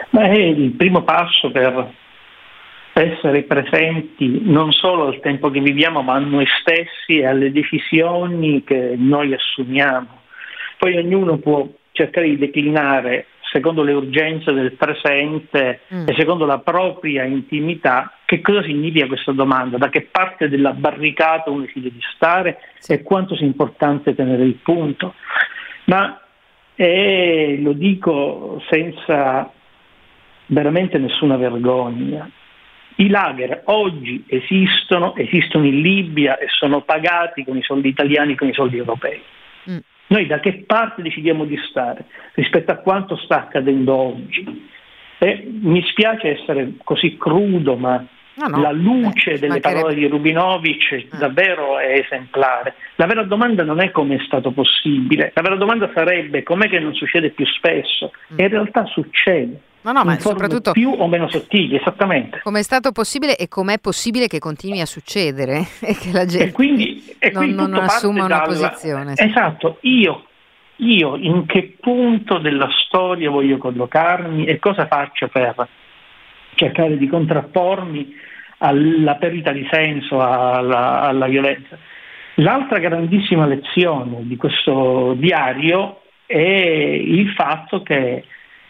Beh, è il primo passo per essere presenti non solo al tempo che viviamo, ma a noi stessi e alle decisioni che noi assumiamo. Poi ognuno può cercare di declinare secondo le urgenze del presente mm. e secondo la propria intimità, che cosa significa questa domanda? Da che parte della barricata uno decide di stare sì. e quanto sia importante tenere il punto? Ma eh, lo dico senza veramente nessuna vergogna. I lager oggi esistono, esistono in Libia e sono pagati con i soldi italiani, con i soldi europei. Mm. Noi da che parte decidiamo di stare rispetto a quanto sta accadendo oggi? E mi spiace essere così crudo, ma no, no, la luce beh, delle parole di Rubinovic ah. davvero è esemplare. La vera domanda non è come è stato possibile, la vera domanda sarebbe com'è che non succede più spesso. Mm. E in realtà succede. No, no, ma soprattutto più o meno sottili, esattamente. Come è stato possibile e com'è possibile che continui a succedere e che la gente e quindi, e non, non assuma una dalla, posizione. Esatto, io, io in che punto della storia voglio collocarmi e cosa faccio per cercare di contrappormi alla perdita di senso, alla, alla violenza. L'altra grandissima lezione di questo diario è il fatto che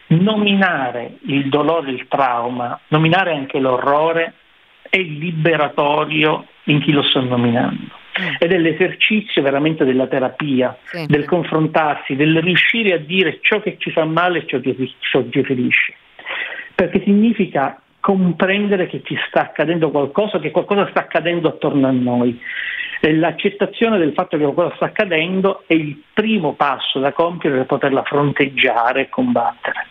nominare il dolore, il trauma, nominare anche l'orrore è liberatorio in chi lo sta nominando. Mm. Ed è l'esercizio veramente della terapia, sì. del confrontarsi, del riuscire a dire ciò che ci fa male e ciò che ci ferisce. Perché significa comprendere che ci sta accadendo qualcosa, che qualcosa sta accadendo attorno a noi. E l'accettazione del fatto che qualcosa sta accadendo è il primo passo da compiere per poterla fronteggiare e combattere.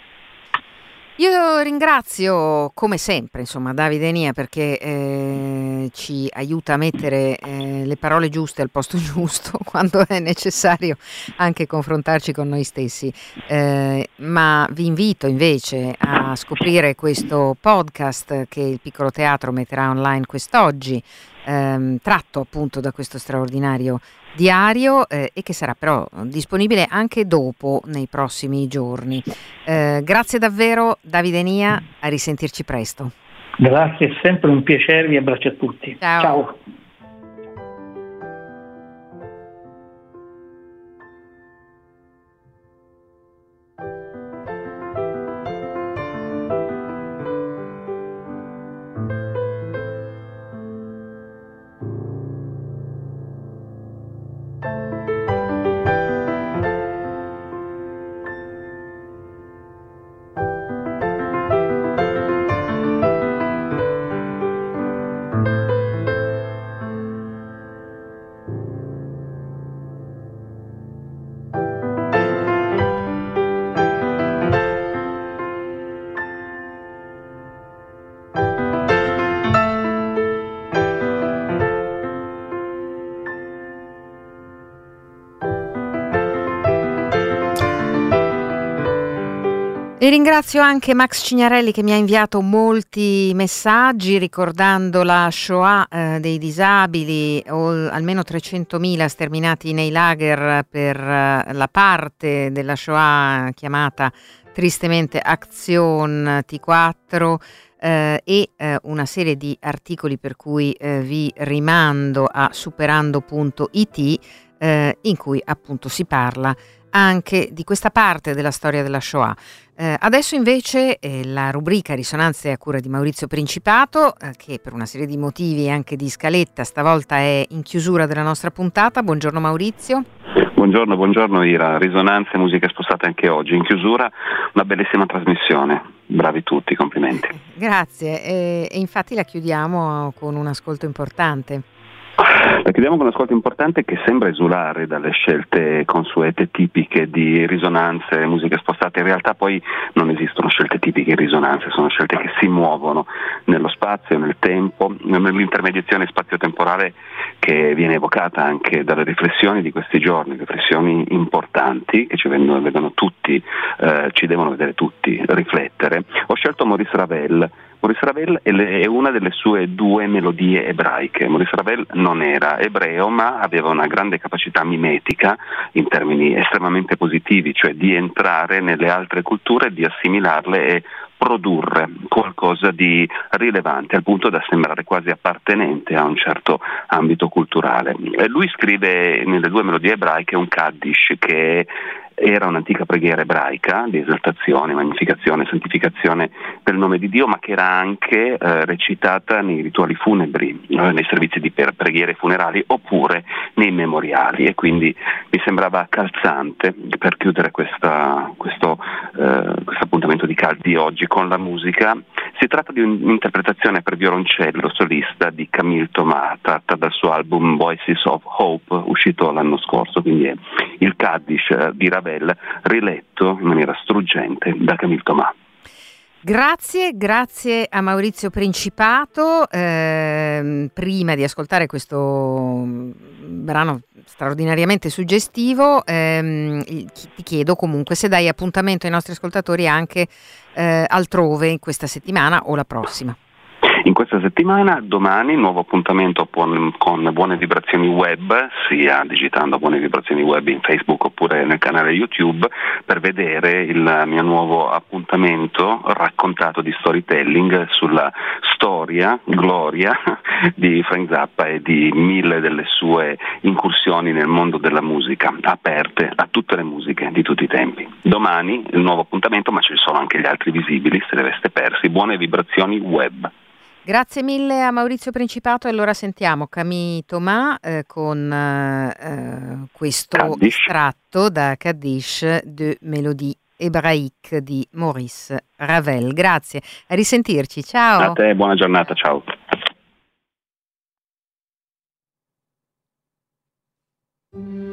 Io ringrazio come sempre insomma, Davide Nia perché eh, ci aiuta a mettere eh, le parole giuste al posto giusto quando è necessario anche confrontarci con noi stessi. Eh, ma vi invito invece a scoprire questo podcast che il Piccolo Teatro metterà online quest'oggi, ehm, tratto appunto da questo straordinario diario eh, e che sarà però disponibile anche dopo nei prossimi giorni. Eh, grazie davvero Davide Nia, a risentirci presto. Grazie, è sempre un piacere, vi abbraccio a tutti. Ciao. Ciao. E ringrazio anche Max Cignarelli che mi ha inviato molti messaggi ricordando la Shoah eh, dei disabili, o almeno 300.000 sterminati nei lager per eh, la parte della Shoah chiamata tristemente Action T4 eh, e eh, una serie di articoli per cui eh, vi rimando a superando.it eh, in cui appunto si parla anche di questa parte della storia della Shoah. Eh, adesso invece eh, la rubrica Risonanze a cura di Maurizio Principato, eh, che per una serie di motivi e anche di scaletta stavolta è in chiusura della nostra puntata. Buongiorno Maurizio. Buongiorno, buongiorno Ira. Risonanze, musica spostata anche oggi. In chiusura una bellissima trasmissione. Bravi tutti, complimenti. Grazie. e infatti la chiudiamo con un ascolto importante. La chiudiamo con un ascolto importante che sembra esulare dalle scelte consuete tipiche di risonanze musiche spostate. In realtà poi non esistono scelte tipiche di risonanze, sono scelte che si muovono nello spazio, nel tempo, nell'intermediazione spazio-temporale che viene evocata anche dalle riflessioni di questi giorni, riflessioni importanti che ci vedono, vedono tutti, eh, ci devono vedere tutti riflettere. Ho scelto Maurice Ravel Maurice Ravel è una delle sue due melodie ebraiche. Maurice Ravel non era ebreo ma aveva una grande capacità mimetica in termini estremamente positivi, cioè di entrare nelle altre culture, di assimilarle e produrre qualcosa di rilevante al punto da sembrare quasi appartenente a un certo ambito culturale. Lui scrive nelle due melodie ebraiche un Kaddish che era un'antica preghiera ebraica di esaltazione, magnificazione, santificazione del nome di Dio, ma che era anche eh, recitata nei rituali funebri, eh, nei servizi di preghiere funerali oppure nei memoriali e quindi mi sembrava calzante per chiudere questa, questo, eh, questo, appuntamento di Caldi oggi con la musica. Si tratta di un'interpretazione per violoncello solista di Camille Thomas, tratta dal suo album Voices of Hope, uscito l'anno scorso, quindi è il Kaddish eh, di Ravel Ravel, riletto in maniera struggente da Camille Thomas. Grazie, grazie a Maurizio Principato. Eh, prima di ascoltare questo mm, brano straordinariamente suggestivo, ehm, ti chiedo comunque se dai appuntamento ai nostri ascoltatori anche eh, altrove in questa settimana o la prossima. Settimana, domani, nuovo appuntamento con, con, Buone Vibrazioni Web, sia digitando Buone Vibrazioni Web in Facebook oppure nel canale YouTube, per vedere il mio nuovo appuntamento raccontato di storytelling sulla storia, gloria di Frank Zappa e di mille delle sue incursioni nel mondo della musica, aperte a tutte le musiche di tutti i tempi. Domani il nuovo appuntamento, ma ci sono anche gli altri visibili, se li aveste persi, Buone Vibrazioni Web. Grazie mille a Maurizio Principato e allora sentiamo Camille Thomas eh, con eh, questo Kaddish. tratto da Kaddish de Melodie Ebraique di Maurice Ravel. Grazie, a risentirci, ciao. A te, buona giornata, ciao. Mm.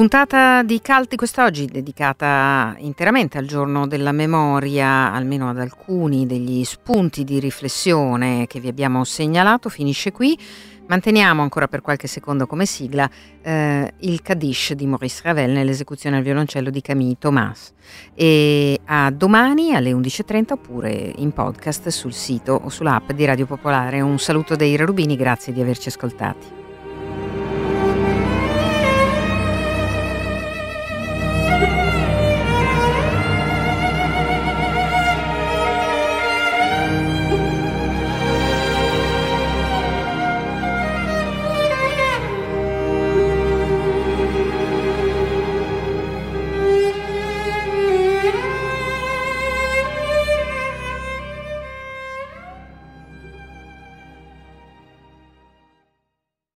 Puntata di Calti quest'oggi dedicata interamente al giorno della memoria, almeno ad alcuni degli spunti di riflessione che vi abbiamo segnalato, finisce qui. Manteniamo ancora per qualche secondo come sigla eh, il Kaddish di Maurice Ravel nell'esecuzione al violoncello di Camille Thomas. E a domani alle 11.30 oppure in podcast sul sito o sull'app di Radio Popolare. Un saluto dei Rubini, grazie di averci ascoltati.